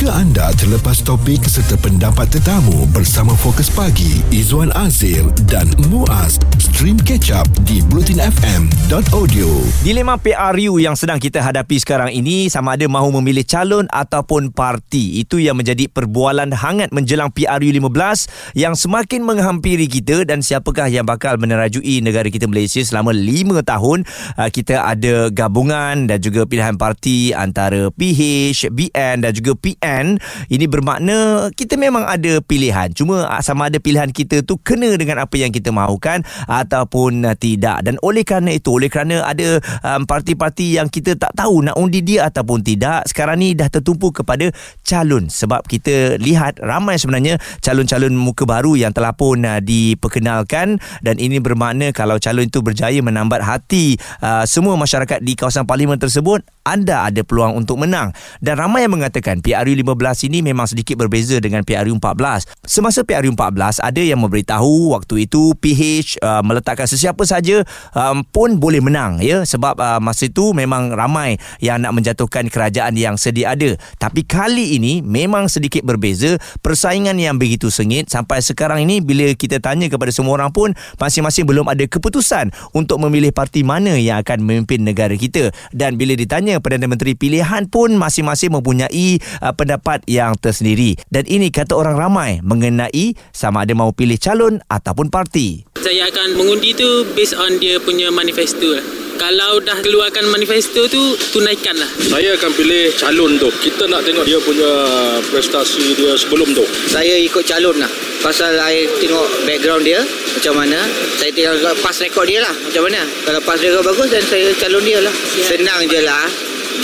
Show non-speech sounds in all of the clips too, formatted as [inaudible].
Jika anda terlepas topik serta pendapat tetamu bersama Fokus Pagi, Izwan Azir dan Muaz, stream catch up di blutinfm.audio. Dilema PRU yang sedang kita hadapi sekarang ini sama ada mahu memilih calon ataupun parti. Itu yang menjadi perbualan hangat menjelang PRU 15 yang semakin menghampiri kita dan siapakah yang bakal menerajui negara kita Malaysia selama 5 tahun. Ah, Kita ada gabungan dan juga pilihan parti antara PH, BN dan juga PN. Ini bermakna kita memang ada pilihan. Cuma ah, sama ada pilihan kita tu kena dengan apa yang kita mahukan ataupun ah, tidak. Dan oleh kerana itu, oleh kerana ada um, parti-parti yang kita tak tahu nak undi dia ataupun tidak, sekarang ni dah tertumpu kepada calon sebab kita lihat ramai sebenarnya calon-calon muka baru yang telah pun uh, diperkenalkan dan ini bermakna kalau calon itu berjaya menambat hati uh, semua masyarakat di kawasan parlimen tersebut anda ada peluang untuk menang. Dan ramai yang mengatakan PRU 15 ini memang sedikit berbeza dengan PRU 14 semasa PRU 14 ada yang memberitahu waktu itu PH uh, meletakkan sesiapa saja um, pun boleh menang ya. Sebab uh, masa itu memang ramai yang nak menjatuhkan kerajaan yang sedia ada. Tapi kali ini memang sedikit berbeza. Persaingan yang begitu sengit sampai sekarang ini bila kita tanya kepada semua orang pun masing-masing belum ada keputusan untuk memilih parti mana yang akan memimpin negara kita. Dan bila ditanya Perdana Menteri pilihan pun masing-masing mempunyai uh, pendapat yang tersendiri dan ini kata orang ramai mengenai sama ada mahu pilih calon ataupun parti Saya akan mengundi tu based on dia punya manifesto lah. Kalau dah keluarkan manifesto tu, tunaikan lah. Saya akan pilih calon tu. Kita nak tengok dia punya prestasi dia sebelum tu. Saya ikut calon lah Pasal saya tengok background dia Macam mana Saya tengok pas rekod dia lah Macam mana Kalau pas rekod bagus Dan saya calon dia lah Senang je lah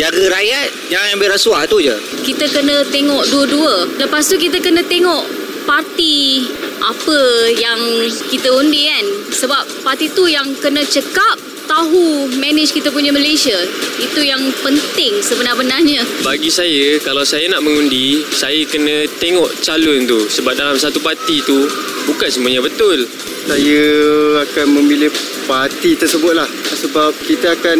Jaga rakyat Jangan ambil rasuah tu je kita kena tengok dua-dua. Lepas tu kita kena tengok parti apa yang kita undi kan. Sebab parti tu yang kena cekap tahu manage kita punya Malaysia. Itu yang penting sebenar-benarnya. Bagi saya, kalau saya nak mengundi, saya kena tengok calon tu. Sebab dalam satu parti tu, bukan semuanya betul. Saya akan memilih parti tersebut lah Sebab kita akan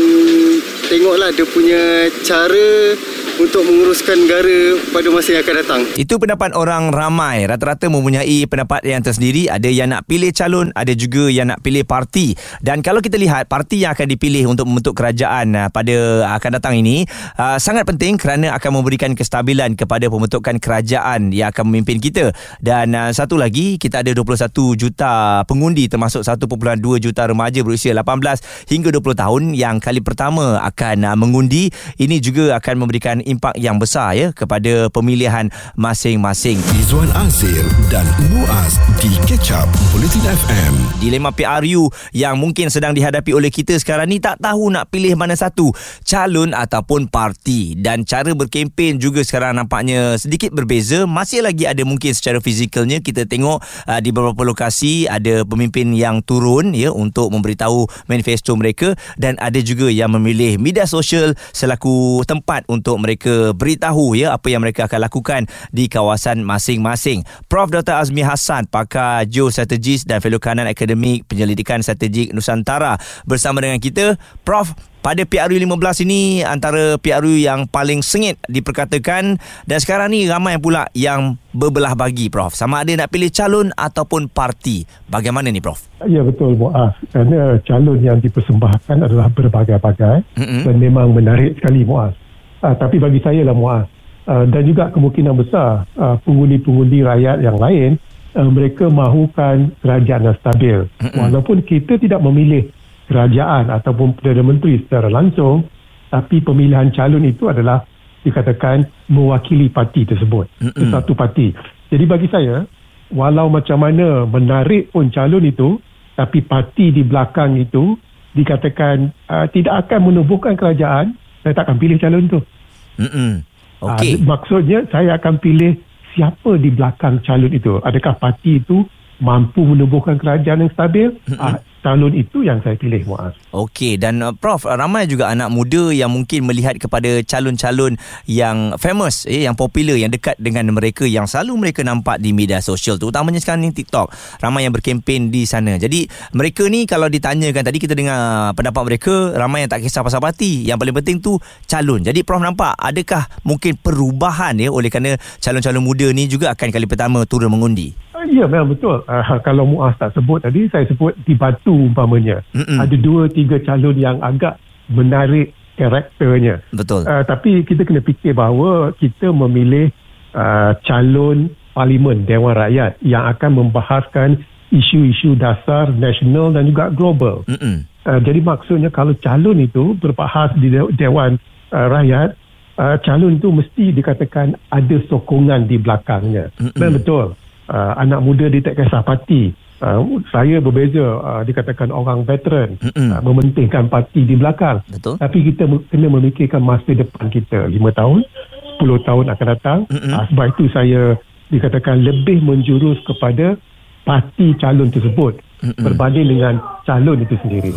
tengoklah dia punya cara untuk menguruskan negara pada masa yang akan datang. Itu pendapat orang ramai. Rata-rata mempunyai pendapat yang tersendiri. Ada yang nak pilih calon, ada juga yang nak pilih parti. Dan kalau kita lihat parti yang akan dipilih untuk membentuk kerajaan uh, pada akan datang ini uh, sangat penting kerana akan memberikan kestabilan kepada pembentukan kerajaan yang akan memimpin kita. Dan uh, satu lagi, kita ada 21 juta pengundi termasuk 1.2 juta remaja berusia 18 hingga 20 tahun yang kali pertama akan uh, mengundi. Ini juga akan memberikan impak yang besar ya kepada pemilihan masing-masing. Izwan Azir dan Muaz di Catch Up Bulletin FM. Dilema PRU yang mungkin sedang dihadapi oleh kita sekarang ni tak tahu nak pilih mana satu, calon ataupun parti. Dan cara berkempen juga sekarang nampaknya sedikit berbeza. Masih lagi ada mungkin secara fizikalnya kita tengok uh, di beberapa lokasi ada pemimpin yang turun ya untuk memberitahu manifesto mereka dan ada juga yang memilih media sosial selaku tempat untuk mereka beritahu ya apa yang mereka akan lakukan di kawasan masing-masing. Prof Dr Azmi Hassan pakar geostrategis dan fellow kanan akademik penyelidikan strategik Nusantara bersama dengan kita. Prof pada PRU 15 ini antara PRU yang paling sengit diperkatakan dan sekarang ni ramai pula yang berbelah bagi Prof. Sama ada nak pilih calon ataupun parti. Bagaimana ni Prof? Ya betul Muaz kerana calon yang dipersembahkan adalah berbagai-bagai Mm-mm. dan memang menarik sekali Muaz. Uh, tapi bagi saya lah Muaz uh, dan juga kemungkinan besar uh, pengundi-pengundi rakyat yang lain uh, mereka mahukan kerajaan yang stabil. Walaupun kita tidak memilih kerajaan ataupun Perdana Menteri secara langsung tapi pemilihan calon itu adalah dikatakan mewakili parti tersebut. Mm-mm. Satu parti. Jadi bagi saya walau macam mana menarik pun calon itu tapi parti di belakang itu dikatakan uh, tidak akan menubuhkan kerajaan saya tak akan pilih calon tu. Mm-mm. Ah, Okey. maksudnya saya akan pilih siapa di belakang calon itu. Adakah parti itu mampu menubuhkan kerajaan yang stabil, ah, calon itu yang saya pilih Muaz. Okey dan uh, Prof ramai juga anak muda yang mungkin melihat kepada calon-calon yang famous eh yang popular yang dekat dengan mereka yang selalu mereka nampak di media sosial tu utamanya sekarang ni TikTok ramai yang berkempen di sana. Jadi mereka ni kalau ditanyakan tadi kita dengar pendapat mereka ramai yang tak kisah pasal parti. Yang paling penting tu calon. Jadi Prof nampak adakah mungkin perubahan ya oleh kerana calon-calon muda ni juga akan kali pertama turun mengundi. Ya memang betul. Uh, kalau Muaz tak sebut tadi, saya sebut di Batu umpamanya. Mm-mm. Ada dua, tiga calon yang agak menarik karakternya. Betul. Uh, tapi kita kena fikir bahawa kita memilih uh, calon parlimen Dewan Rakyat yang akan membahaskan isu-isu dasar nasional dan juga global. Mm-mm. Uh, jadi maksudnya kalau calon itu berbahas di De- Dewan uh, Rakyat, uh, calon itu mesti dikatakan ada sokongan di belakangnya. Mm-mm. Dan betul, uh, anak muda di tak kisah parti. Uh, saya berbeza uh, dikatakan orang veteran Mm-mm. uh, mementingkan parti di belakang. Betul. Tapi kita kena memikirkan masa depan kita 5 tahun, 10 tahun akan datang. Mm-mm. Uh, sebab itu saya dikatakan lebih menjurus kepada parti calon tersebut Mm-mm. berbanding dengan calon itu sendiri.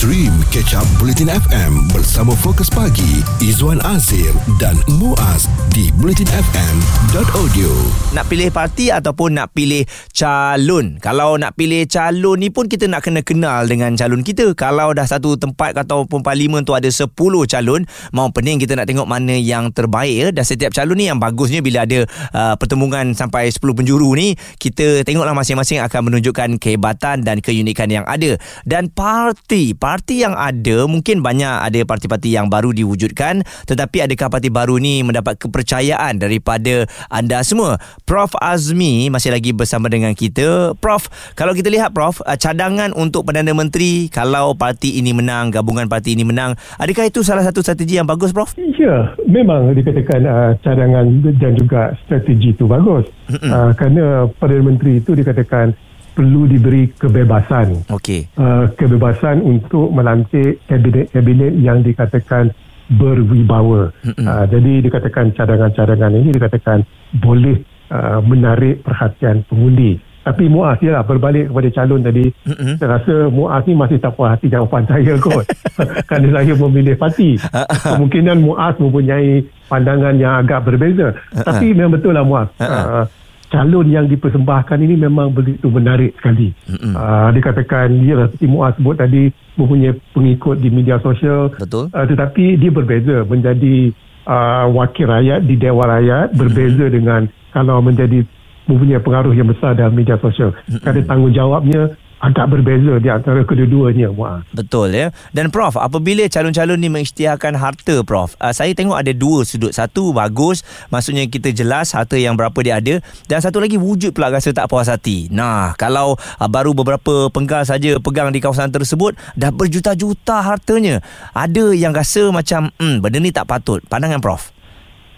Stream Catch Up Bulletin FM bersama Fokus Pagi Izwan Azir dan Muaz di bulletinfm.audio. Nak pilih parti ataupun nak pilih calon. Kalau nak pilih calon ni pun kita nak kena kenal dengan calon kita. Kalau dah satu tempat ataupun parlimen tu ada 10 calon, mau pening kita nak tengok mana yang terbaik ya. Dan setiap calon ni yang bagusnya bila ada uh, pertemuan sampai 10 penjuru ni, kita tengoklah masing-masing akan menunjukkan kehebatan dan keunikan yang ada. Dan parti, parti yang ada mungkin banyak ada parti-parti yang baru diwujudkan, tetapi adakah parti baru ni mendapat kepercayaan daripada anda semua? Prof Azmi masih lagi bersama dengan kita. Prof, kalau kita lihat Prof, uh, cadangan untuk Perdana Menteri kalau parti ini menang, gabungan parti ini menang, adakah itu salah satu strategi yang bagus Prof? Ya, memang dikatakan uh, cadangan dan juga strategi itu bagus. Uh, kerana Perdana Menteri itu dikatakan perlu diberi kebebasan. Okey. Uh, kebebasan untuk melantik kabinet-kabinet yang dikatakan berwibawa. Uh, jadi dikatakan cadangan-cadangan ini dikatakan boleh uh, menarik perhatian pengundi. Tapi Muaz ya lah berbalik kepada calon tadi Mm-mm. saya rasa Muaz ni masih tak puas hati jawapan saya kot [laughs] kerana saya memilih parti [laughs] kemungkinan Muaz mempunyai pandangan yang agak berbeza tapi memang betul lah Muaz uh, calon yang dipersembahkan ini memang begitu menarik sekali. Mm-mm. uh, dikatakan dia lah seperti Muaz sebut tadi mempunyai pengikut di media sosial. Betul. uh, tetapi dia berbeza menjadi uh, wakil rakyat di Dewan Rakyat berbeza dengan kalau menjadi mempunyai pengaruh yang besar dalam media sosial. Kerana tanggungjawabnya agak berbeza di antara kedua-duanya Muaz. Betul ya. Dan Prof, apabila calon-calon ni mengisytiharkan harta Prof, uh, saya tengok ada dua sudut. Satu bagus, maksudnya kita jelas harta yang berapa dia ada dan satu lagi wujud pula rasa tak puas hati. Nah, kalau uh, baru beberapa penggal saja pegang di kawasan tersebut dah berjuta-juta hartanya. Ada yang rasa macam hmm benda ni tak patut. Pandangan Prof.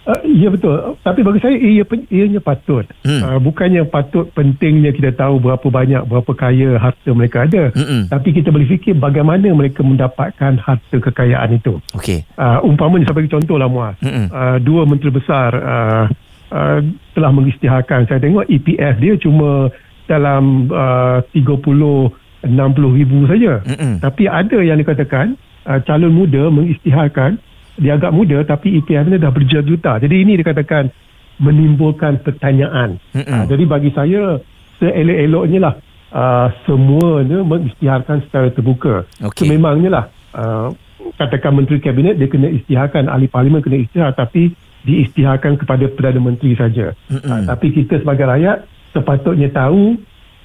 Uh, ya betul. Tapi bagi saya ia ianya patut. Hmm. Uh, bukannya patut pentingnya kita tahu berapa banyak berapa kaya harta mereka ada. Mm-mm. Tapi kita boleh fikir bagaimana mereka mendapatkan harta kekayaan itu. Okey. Uh, umpamanya saya bagi contoh lah Muaz. Mm-mm. Uh, dua menteri besar uh, uh, telah mengisytiharkan. Saya tengok EPF dia cuma dalam uh, 30 60 ribu saja. Mm-mm. Tapi ada yang dikatakan uh, calon muda mengisytiharkan dia agak muda tapi EPF dia dah berjuta-juta. Jadi ini dikatakan menimbulkan pertanyaan. Uh, jadi bagi saya seelok-eloknya lah uh, semuanya mengisytiharkan secara terbuka. Okey. Sememangnya lah uh, katakan menteri kabinet dia kena isytiharkan ahli parlimen kena isytihar tapi diisytiharkan kepada Perdana Menteri saja. Uh, tapi kita sebagai rakyat sepatutnya tahu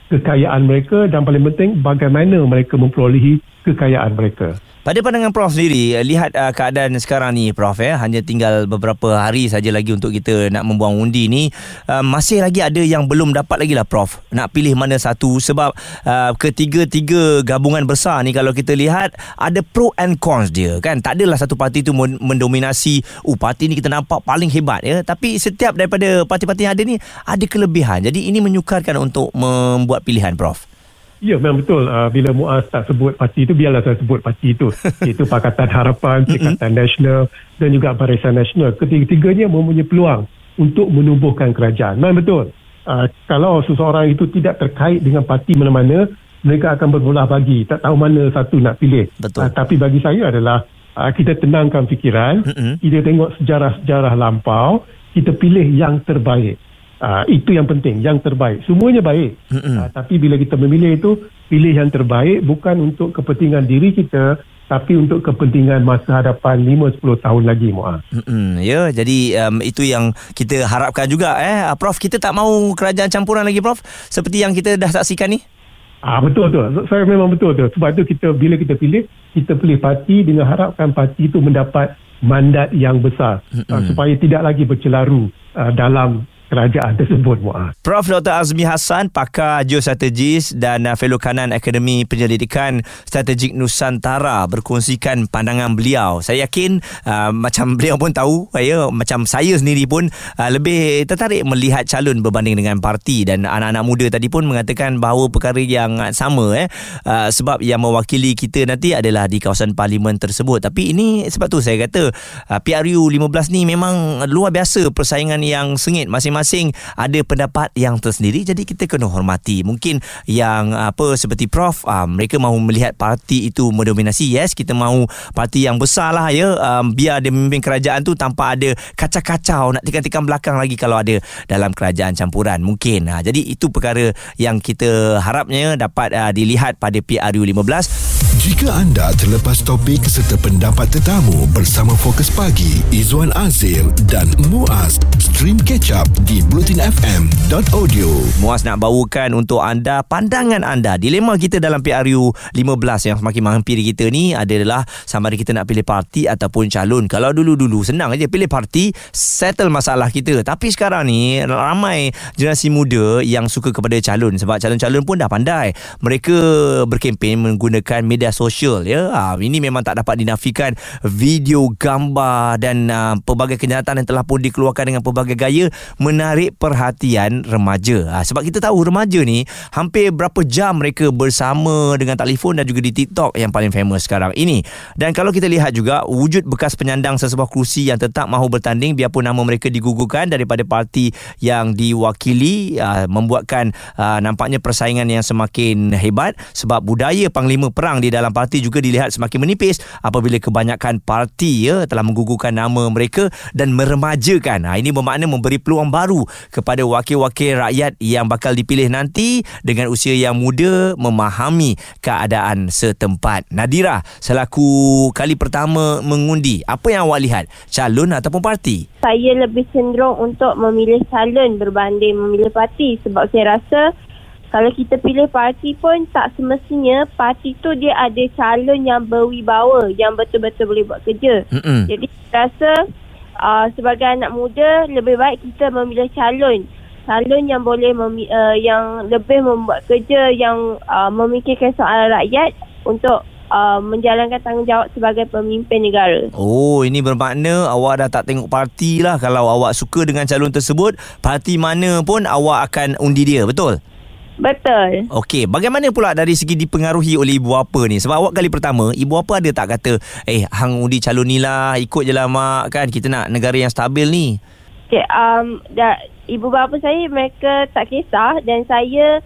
kekayaan mereka dan paling penting bagaimana mereka memperolehi kekayaan mereka. Pada pandangan Prof sendiri, eh, lihat uh, keadaan sekarang ni Prof ya, hanya tinggal beberapa hari saja lagi untuk kita nak membuang undi ni, uh, masih lagi ada yang belum dapat lagi lah Prof. Nak pilih mana satu sebab uh, ketiga-tiga gabungan besar ni kalau kita lihat ada pro and cons dia kan. Tak adalah satu parti tu men- mendominasi, oh parti ni kita nampak paling hebat ya, tapi setiap daripada parti-parti yang ada ni ada kelebihan. Jadi ini menyukarkan untuk membuat pilihan Prof. Ya memang betul uh, bila Muaz tak sebut parti itu biarlah saya sebut parti [laughs] itu iaitu Pakatan Harapan, Pakatan Nasional dan juga Barisan Nasional. Ketiga-tiganya mempunyai peluang untuk menubuhkan kerajaan. Memang betul. uh, kalau seseorang itu tidak terkait dengan parti mana-mana mereka akan berbelah bagi tak tahu mana satu nak pilih Betul. Uh, tapi bagi saya adalah uh, kita tenangkan fikiran Mm-mm. kita tengok sejarah-sejarah lampau kita pilih yang terbaik uh, itu yang penting yang terbaik semuanya baik uh, tapi bila kita memilih itu pilih yang terbaik bukan untuk kepentingan diri kita tapi untuk kepentingan masa hadapan 5-10 tahun lagi Muaz. Mm-mm, ya, jadi um, itu yang kita harapkan juga eh Ah, Prof. Kita tak mau kerajaan campuran lagi Prof. Seperti yang kita dah saksikan ni. Ah betul betul. Saya memang betul betul. Sebab itu kita bila kita pilih, kita pilih parti dengan harapkan parti itu mendapat mandat yang besar uh, supaya tidak lagi bercelaru uh, dalam kerajaan tersebut Muaz. Prof Dr Azmi Hassan pakar geostrategis dan uh, fellow kanan Akademi Penyelidikan Strategik Nusantara berkongsikan pandangan beliau. Saya yakin uh, macam [laughs] beliau pun tahu ya macam saya sendiri pun uh, lebih tertarik melihat calon berbanding dengan parti dan anak-anak muda tadi pun mengatakan bahawa perkara yang sama eh uh, sebab yang mewakili kita nanti adalah di kawasan parlimen tersebut. Tapi ini sebab tu saya kata uh, PRU 15 ni memang luar biasa persaingan yang sengit masing-masing ada pendapat yang tersendiri jadi kita kena hormati. Mungkin yang apa seperti prof uh, mereka mahu melihat parti itu mendominasi yes kita mahu parti yang besar lah ya. Um, biar dia memimpin kerajaan tu tanpa ada kacau-kacau nak tikam-tikam belakang lagi kalau ada dalam kerajaan campuran mungkin. Uh, jadi itu perkara yang kita harapnya dapat uh, dilihat pada PRU 15 Jika anda terlepas topik serta pendapat tetamu bersama Fokus Pagi, Izwan Azir dan Muaz, stream catch up di blutinfm.audio. Muaz nak bawakan untuk anda pandangan anda. Dilema kita dalam PRU 15 yang semakin menghampiri kita ni adalah sama ada kita nak pilih parti ataupun calon. Kalau dulu-dulu senang aja pilih parti, settle masalah kita. Tapi sekarang ni ramai generasi muda yang suka kepada calon sebab calon-calon pun dah pandai. Mereka berkempen menggunakan media sosial ya. Ha, ini memang tak dapat dinafikan video, gambar dan uh, pelbagai kenyataan yang telah pun dikeluarkan dengan pelbagai gaya menarik perhatian remaja. Ha, sebab kita tahu remaja ni hampir berapa jam mereka bersama dengan telefon dan juga di TikTok yang paling famous sekarang ini. Dan kalau kita lihat juga wujud bekas penyandang sesebuah kerusi yang tetap mahu bertanding biarpun nama mereka digugurkan daripada parti yang diwakili uh, membuatkan uh, nampaknya persaingan yang semakin hebat sebab budaya panglima perang di dalam parti juga dilihat semakin menipis apabila kebanyakan parti ya telah menggugurkan nama mereka dan meremajakan. Ha, ini bermakna memberi peluang baru kepada wakil-wakil rakyat yang bakal dipilih nanti dengan usia yang muda memahami keadaan setempat. Nadira, selaku kali pertama mengundi, apa yang awak lihat? Calon ataupun parti? Saya lebih cenderung untuk memilih calon berbanding memilih parti sebab saya rasa kalau kita pilih parti pun tak semestinya parti tu dia ada calon yang berwibawa yang betul-betul boleh buat kerja. Mm-mm. Jadi saya rasa uh, sebagai anak muda lebih baik kita memilih calon calon yang boleh memi- uh, yang lebih membuat kerja yang uh, memikirkan soalan rakyat untuk uh, menjalankan tanggungjawab sebagai pemimpin negara. Oh, ini bermakna awak dah tak tengok parti lah. Kalau awak suka dengan calon tersebut, parti mana pun awak akan undi dia, betul? Betul. Okey, bagaimana pula dari segi dipengaruhi oleh ibu bapa ni? Sebab awak kali pertama, ibu bapa ada tak kata, eh, hang undi calon ni lah, ikut je lah mak kan, kita nak negara yang stabil ni. Okay, um, dah, ibu bapa saya mereka tak kisah dan saya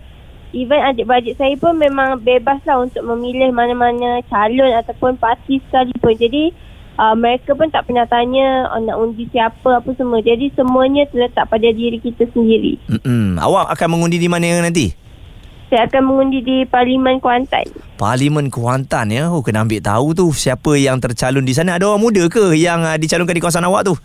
even adik-beradik saya pun memang bebas lah untuk memilih mana-mana calon ataupun parti sekalipun. Jadi uh, mereka pun tak pernah tanya oh, nak undi siapa apa semua. Jadi semuanya terletak pada diri kita sendiri. Mm-mm. Awak akan mengundi di mana nanti? Saya akan mengundi di Parlimen Kuantan. Parlimen Kuantan ya. Oh, kena ambil tahu tu siapa yang tercalon di sana. Ada orang muda ke yang uh, dicalonkan di kawasan awak tu?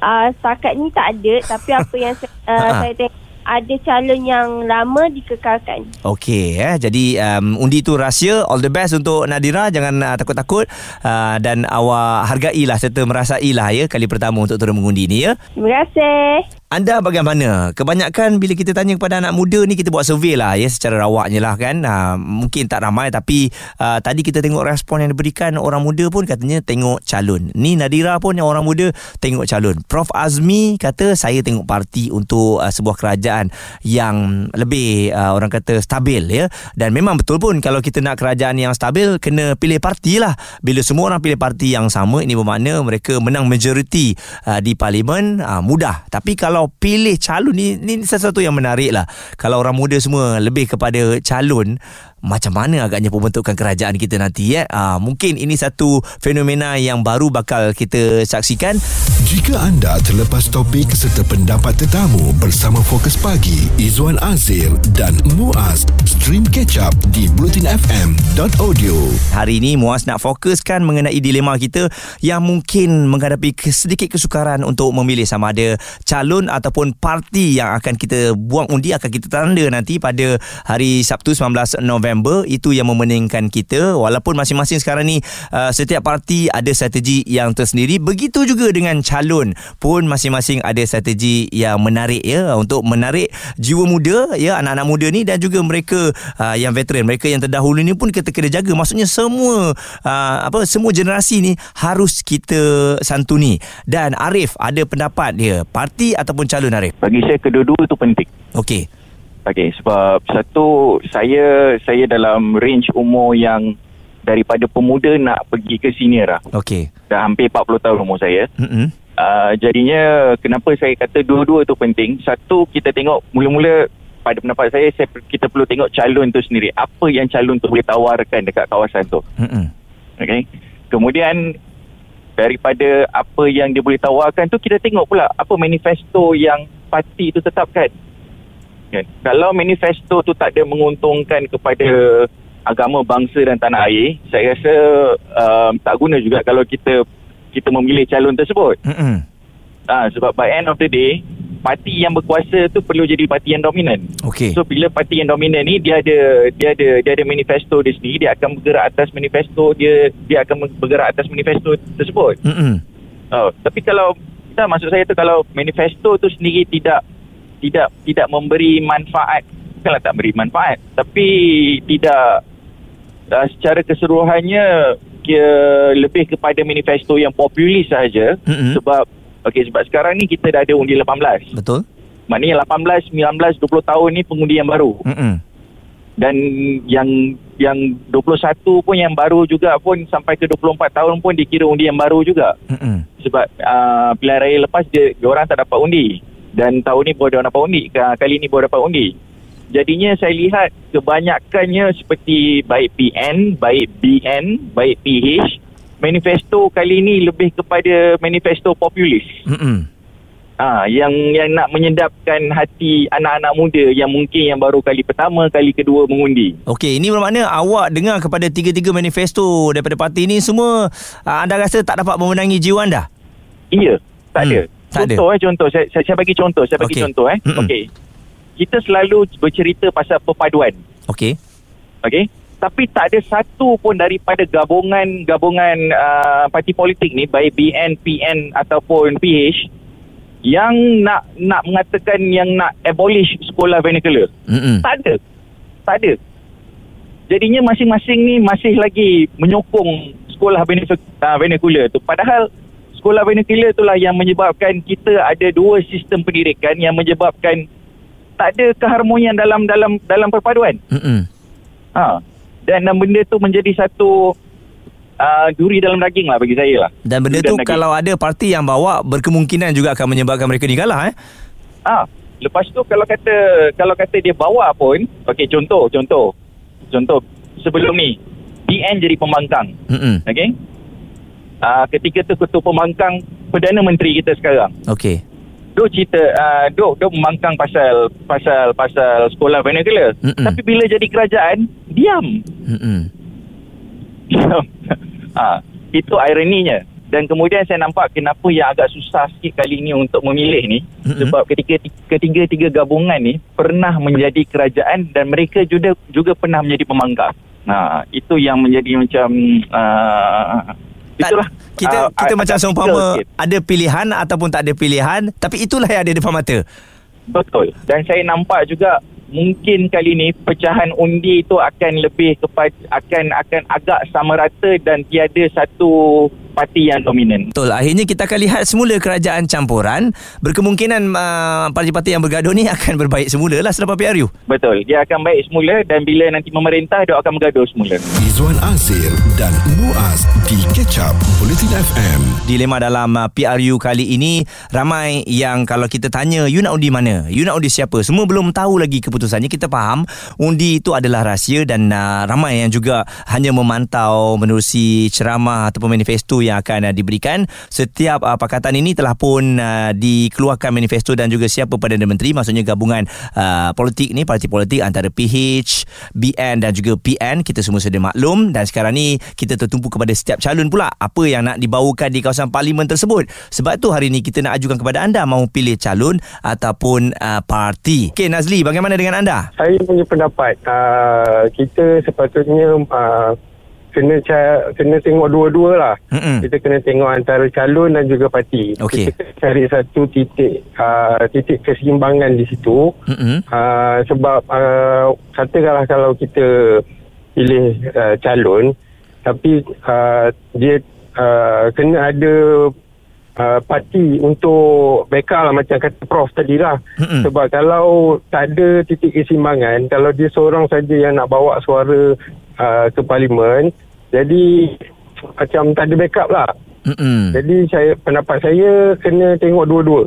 Uh, setakat ni tak ada tapi apa yang saya, uh, [laughs] Ha-ha. saya tengok ada calon yang lama dikekalkan. Okey eh jadi um, undi tu rahsia all the best untuk Nadira jangan uh, takut-takut uh, dan awak hargailah serta merasailah ya kali pertama untuk turun mengundi ni ya. Terima kasih. Anda bagaimana? Kebanyakan bila kita tanya kepada anak muda ni kita buat survey lah ya secara rawaknya lah kan. Ha, mungkin tak ramai tapi uh, tadi kita tengok respon yang diberikan orang muda pun katanya tengok calon. Ni Nadira pun yang orang muda tengok calon. Prof Azmi kata saya tengok parti untuk uh, sebuah kerajaan yang lebih uh, orang kata stabil ya. Dan memang betul pun kalau kita nak kerajaan yang stabil kena pilih parti lah. Bila semua orang pilih parti yang sama ini bermakna mereka menang majoriti uh, di parlimen uh, mudah. Tapi kalau kalau pilih calon ni ni sesuatu yang menarik lah. Kalau orang muda semua lebih kepada calon macam mana agaknya pembentukan kerajaan kita nanti ya. Ah, mungkin ini satu fenomena yang baru bakal kita saksikan. Jika anda terlepas topik serta pendapat tetamu bersama Fokus Pagi, Izwan Azir dan Muaz, stream catch up di blutinfm.audio. Hari ini Muaz nak fokuskan mengenai dilema kita yang mungkin menghadapi sedikit kesukaran untuk memilih sama ada calon ataupun parti yang akan kita buang undi akan kita tanda nanti pada hari Sabtu 19 November itu yang memeningkan kita. Walaupun masing-masing sekarang ni uh, setiap parti ada strategi yang tersendiri. Begitu juga dengan calon pun masing-masing ada strategi yang menarik ya. Untuk menarik jiwa muda ya anak-anak muda ni dan juga mereka uh, yang veteran. Mereka yang terdahulu ni pun kita kena jaga. Maksudnya semua uh, apa semua generasi ni harus kita santuni. Dan Arif ada pendapat dia? Parti ataupun calon Arif? Bagi saya kedua-dua tu penting. okey Okey, sebab satu saya saya dalam range umur yang daripada pemuda nak pergi ke senior lah. okey Dah hampir 40 tahun umur saya. hmm Uh, jadinya kenapa saya kata dua-dua tu penting? Satu kita tengok mula-mula pada pendapat saya, saya kita perlu tengok calon tu sendiri. Apa yang calon tu boleh tawarkan dekat kawasan tu. hmm Okay. Kemudian daripada apa yang dia boleh tawarkan tu kita tengok pula apa manifesto yang parti tu tetapkan. Kan? Kalau manifesto tu tak ada menguntungkan kepada agama bangsa dan tanah air, saya rasa um, tak guna juga kalau kita kita memilih calon tersebut. hmm Ha, sebab by end of the day, parti yang berkuasa tu perlu jadi parti yang dominan. okey So bila parti yang dominan ni dia ada dia ada dia ada manifesto dia sendiri, dia akan bergerak atas manifesto dia dia akan bergerak atas manifesto tersebut. hmm Oh, tapi kalau tak maksud saya tu kalau manifesto tu sendiri tidak tidak tidak memberi manfaat. Bukanlah tak beri manfaat tapi tidak uh, secara keseluruhannya dia lebih kepada manifesto yang populis sahaja. Mm-mm. sebab okey sebab sekarang ni kita dah ada undi 18 betul. Maknanya 18 19 20 tahun ni pengundi yang baru. Hmm dan yang yang 21 pun yang baru juga pun sampai ke 24 tahun pun dikira undi yang baru juga. Hmm sebab uh, pilihan raya lepas dia, dia orang tak dapat undi dan tahun ni baru dapat undi Ka- kali ni baru dapat undi. Jadinya saya lihat kebanyakannya seperti baik PN baik BN baik PH manifesto kali ni lebih kepada manifesto populis. Hmm ha, yang yang nak menyedapkan hati anak-anak muda yang mungkin yang baru kali pertama kali kedua mengundi. Okey, ini bermakna awak dengar kepada tiga-tiga manifesto daripada parti ini semua uh, anda rasa tak dapat memenangi jiwa anda? Iya, tak Hmm, ada. Tak ada. contoh eh contoh saya, saya saya bagi contoh, saya bagi Okey. contoh eh. Mm-mm. Okey. Kita selalu bercerita pasal perpaduan. Okey. Okey. Tapi tak ada satu pun daripada gabungan-gabungan uh, parti politik ni baik BN, PN ataupun PH yang nak nak mengatakan yang nak abolish sekolah vernacular. Hmm. Tak ada. Tak ada. Jadinya masing-masing ni masih lagi menyokong sekolah uh, vernacular tu. Padahal sekolah vernacular itulah yang menyebabkan kita ada dua sistem pendidikan yang menyebabkan tak ada keharmonian dalam dalam dalam perpaduan. Hmm. Ha. Dan, dan benda tu menjadi satu uh, duri dalam daging lah bagi saya lah. Dan benda Duri tu daging. kalau ada parti yang bawa berkemungkinan juga akan menyebabkan mereka ni kalah eh. Ah, lepas tu kalau kata kalau kata dia bawa pun, okey contoh contoh. Contoh sebelum ni PN jadi pembangkang. Hmm. Okey. Ah, ketika tu ketua pembangkang Perdana Menteri kita sekarang. Okey. Duk cerita uh, duk duk membangkang pasal pasal pasal sekolah vernacular. Mm-mm. Tapi bila jadi kerajaan, diam. Hmm. ha, [laughs] itu ironinya. Dan kemudian saya nampak kenapa yang agak susah sikit kali ni untuk memilih ni. Mm-mm. Sebab ketika ketiga-tiga gabungan ni pernah menjadi kerajaan dan mereka juga juga pernah menjadi pemangkang. Ha, itu yang menjadi macam uh, itulah. kita ah, kita agak macam seumpama ada pilihan ataupun tak ada pilihan tapi itulah yang ada depan mata. Betul. Dan saya nampak juga mungkin kali ni pecahan undi itu akan lebih kepada akan akan agak sama rata dan tiada satu parti yang dominan. Betul. Akhirnya kita akan lihat semula kerajaan campuran. Berkemungkinan uh, parti-parti yang bergaduh ni akan berbaik semula lah selepas PRU. Betul. Dia akan baik semula dan bila nanti memerintah dia akan bergaduh semula. Izwan Azir dan Muaz di Catch Up Bulletin FM. Dilema dalam uh, PRU kali ini ramai yang kalau kita tanya you nak undi mana? You nak undi siapa? Semua belum tahu lagi keputusannya. Kita faham undi itu adalah rahsia dan uh, ramai yang juga hanya memantau menerusi ceramah ataupun manifesto yang akan uh, diberikan. Setiap uh, pakatan ini telah pun uh, dikeluarkan manifesto dan juga siapa Perdana Menteri maksudnya gabungan uh, politik ni parti politik antara PH, BN dan juga PN kita semua sedia maklum dan sekarang ni kita tertumpu kepada setiap calon pula apa yang nak dibawakan di kawasan parlimen tersebut. Sebab tu hari ni kita nak ajukan kepada anda mahu pilih calon ataupun uh, parti. Okey Nazli bagaimana dengan anda? Saya punya pendapat uh, kita sepatutnya uh, kena ca- kena tengok dua-dua lah. Mm-mm. Kita kena tengok antara calon dan juga parti. Okey. Kita cari satu titik uh, titik keseimbangan di situ. Mm-mm. Uh, sebab uh, katakanlah kalau kita pilih uh, calon tapi uh, dia uh, kena ada uh, parti untuk backup lah macam kata Prof tadi lah. Mm-mm. Sebab kalau tak ada titik keseimbangan, kalau dia seorang saja yang nak bawa suara uh, ke parlimen, jadi macam tak ada backup lah. Mm-mm. Jadi saya pendapat saya kena tengok dua-dua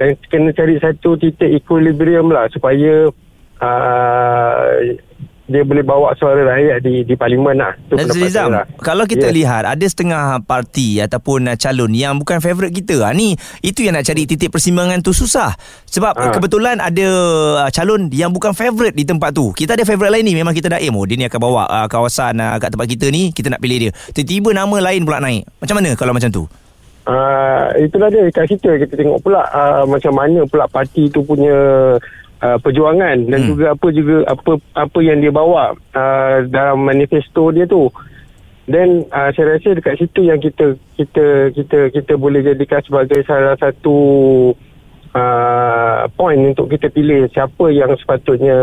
dan kena cari satu titik equilibrium lah supaya uh, dia boleh bawa suara rakyat di di parlimen lah. Itu Nazri pendapat Zam, saya lah. kalau kita Ya. lihat ada setengah parti ataupun uh, calon yang bukan favourite kita. Ha, ni itu yang nak cari titik persimbangan tu susah. Sebab Ha. kebetulan ada uh, calon yang bukan favourite di tempat tu. Kita ada favourite lain ni memang kita dah aim oh dia ni akan bawa uh, kawasan uh, kat tempat kita ni kita nak pilih dia. Tiba-tiba nama lain pula naik. Macam mana kalau macam tu? Uh, itulah dia kat situ kita tengok pula uh, macam mana pula parti tu punya uh, perjuangan dan Hmm. juga apa juga apa apa yang dia bawa uh, dalam manifesto dia tu. Dan uh, saya rasa dekat situ yang kita kita kita kita boleh jadikan sebagai salah satu uh, point untuk kita pilih siapa yang sepatutnya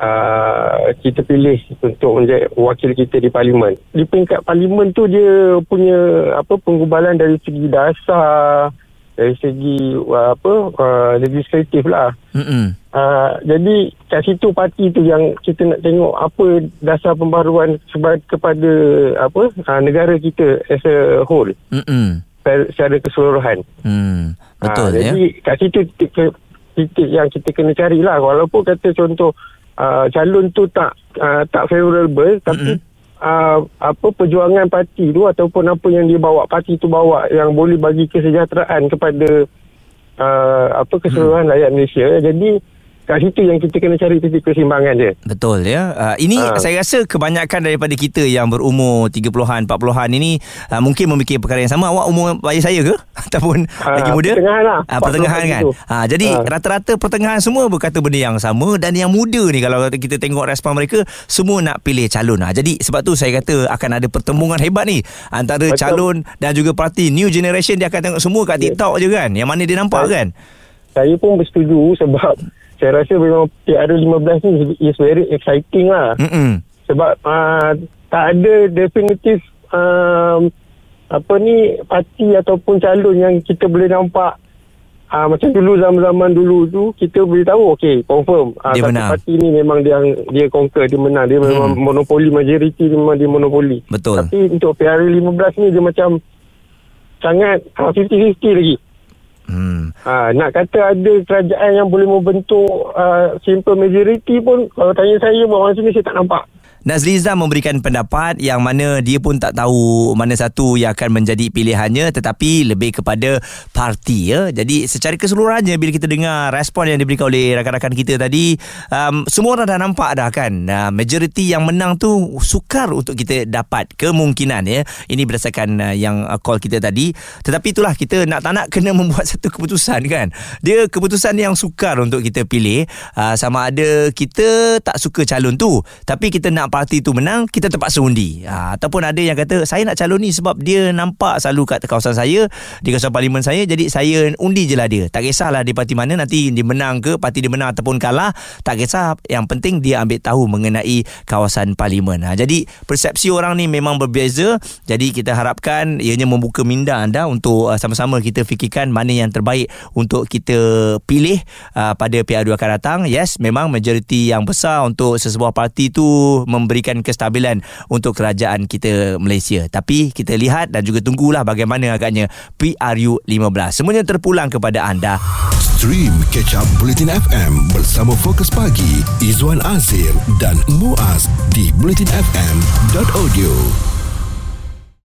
uh, kita pilih untuk menjadi wakil kita di parlimen. Di peringkat parlimen tu dia punya apa penggubalan dari segi dasar, dari segi uh, apa uh, legislatif lah. Mm-mm. Uh, jadi kat situ parti tu yang kita nak tengok apa dasar pembaruan sebab kepada apa uh, negara kita as a whole Mm-mm. secara keseluruhan. Hmm. Ah, Betul ya. Jadi kat situ titik, titik yang kita kena carilah walaupun kata contoh uh, calon tu tak uh, tak favorable tapi uh, apa perjuangan parti tu ataupun apa yang dia bawa parti tu bawa yang boleh bagi kesejahteraan kepada uh, apa keseluruhan rakyat Malaysia. Jadi kat situ yang kita kena cari titik keseimbangan dia. Betul ya. Uh, ini Ah. saya rasa kebanyakan daripada kita yang berumur 30-an, 40-an ini uh, mungkin memikir perkara yang sama. Awak umur bayi saya ke? [laughs] Ataupun Ah, lagi muda? pertengahan lah. Ah, pertengahan 40 kan. tu. Ah, jadi Ah. rata-rata pertengahan semua berkata benda yang sama dan yang muda ni kalau kita tengok respon mereka semua nak pilih calon. Ah, jadi sebab tu saya kata akan ada pertemuan hebat ni antara Betul. calon dan juga parti new generation dia akan tengok semua kat TikTok je kan. Yang mana dia nampak kan? Saya pun bersetuju sebab saya rasa memang PRU15 ni is very exciting lah. Mm-mm. Sebab uh, tak ada definitif um, apa ni parti ataupun calon yang kita boleh nampak uh, macam dulu zaman-zaman dulu tu kita boleh tahu okey confirm uh, Dia satu menang. parti ni memang dia dia conquer dia menang dia memang monopoli majoriti dia memang dia monopoli Betul. tapi untuk PRU15 ni dia macam sangat uh, 50-50 lagi Hmm. Ha, nak kata ada kerajaan yang boleh membentuk uh, simple majority pun kalau tanya saya buat masa ni saya tak nampak. Nazri Zam memberikan pendapat yang mana dia pun tak tahu mana satu yang akan menjadi pilihannya tetapi lebih kepada parti ya. Jadi secara keseluruhannya bila kita dengar respon yang diberikan oleh rakan-rakan kita tadi um, semua orang dah nampak dah kan uh, majoriti yang menang tu sukar untuk kita dapat kemungkinan ya. Ini berdasarkan uh, yang uh, call kita tadi tetapi itulah kita nak tak nak kena [laughs] membuat satu keputusan kan. Dia keputusan yang sukar untuk kita pilih uh, sama ada kita tak suka calon tu tapi kita nak parti tu menang kita terpaksa undi. Ha, ataupun ada yang kata saya nak calon ni sebab dia nampak selalu kat kawasan saya di kawasan parlimen saya jadi saya undi je lah dia. Tak kisahlah di parti mana nanti dia menang ke parti dia menang ataupun kalah tak kisah. Yang penting dia ambil tahu mengenai kawasan parlimen. Ha, jadi persepsi orang ni memang berbeza. Jadi kita harapkan ianya membuka minda anda untuk uh, sama-sama kita fikirkan mana yang terbaik untuk kita pilih uh, pada PRU akan datang. Yes memang majoriti yang besar untuk sesebuah parti tu memberikan kestabilan untuk kerajaan kita Malaysia. Tapi kita lihat dan juga tunggulah bagaimana agaknya PRU 15. Semuanya terpulang kepada anda. Stream Catch Up Bulletin FM bersama Fokus Pagi, Izwan Azir dan Muaz di bulletinfm.audio.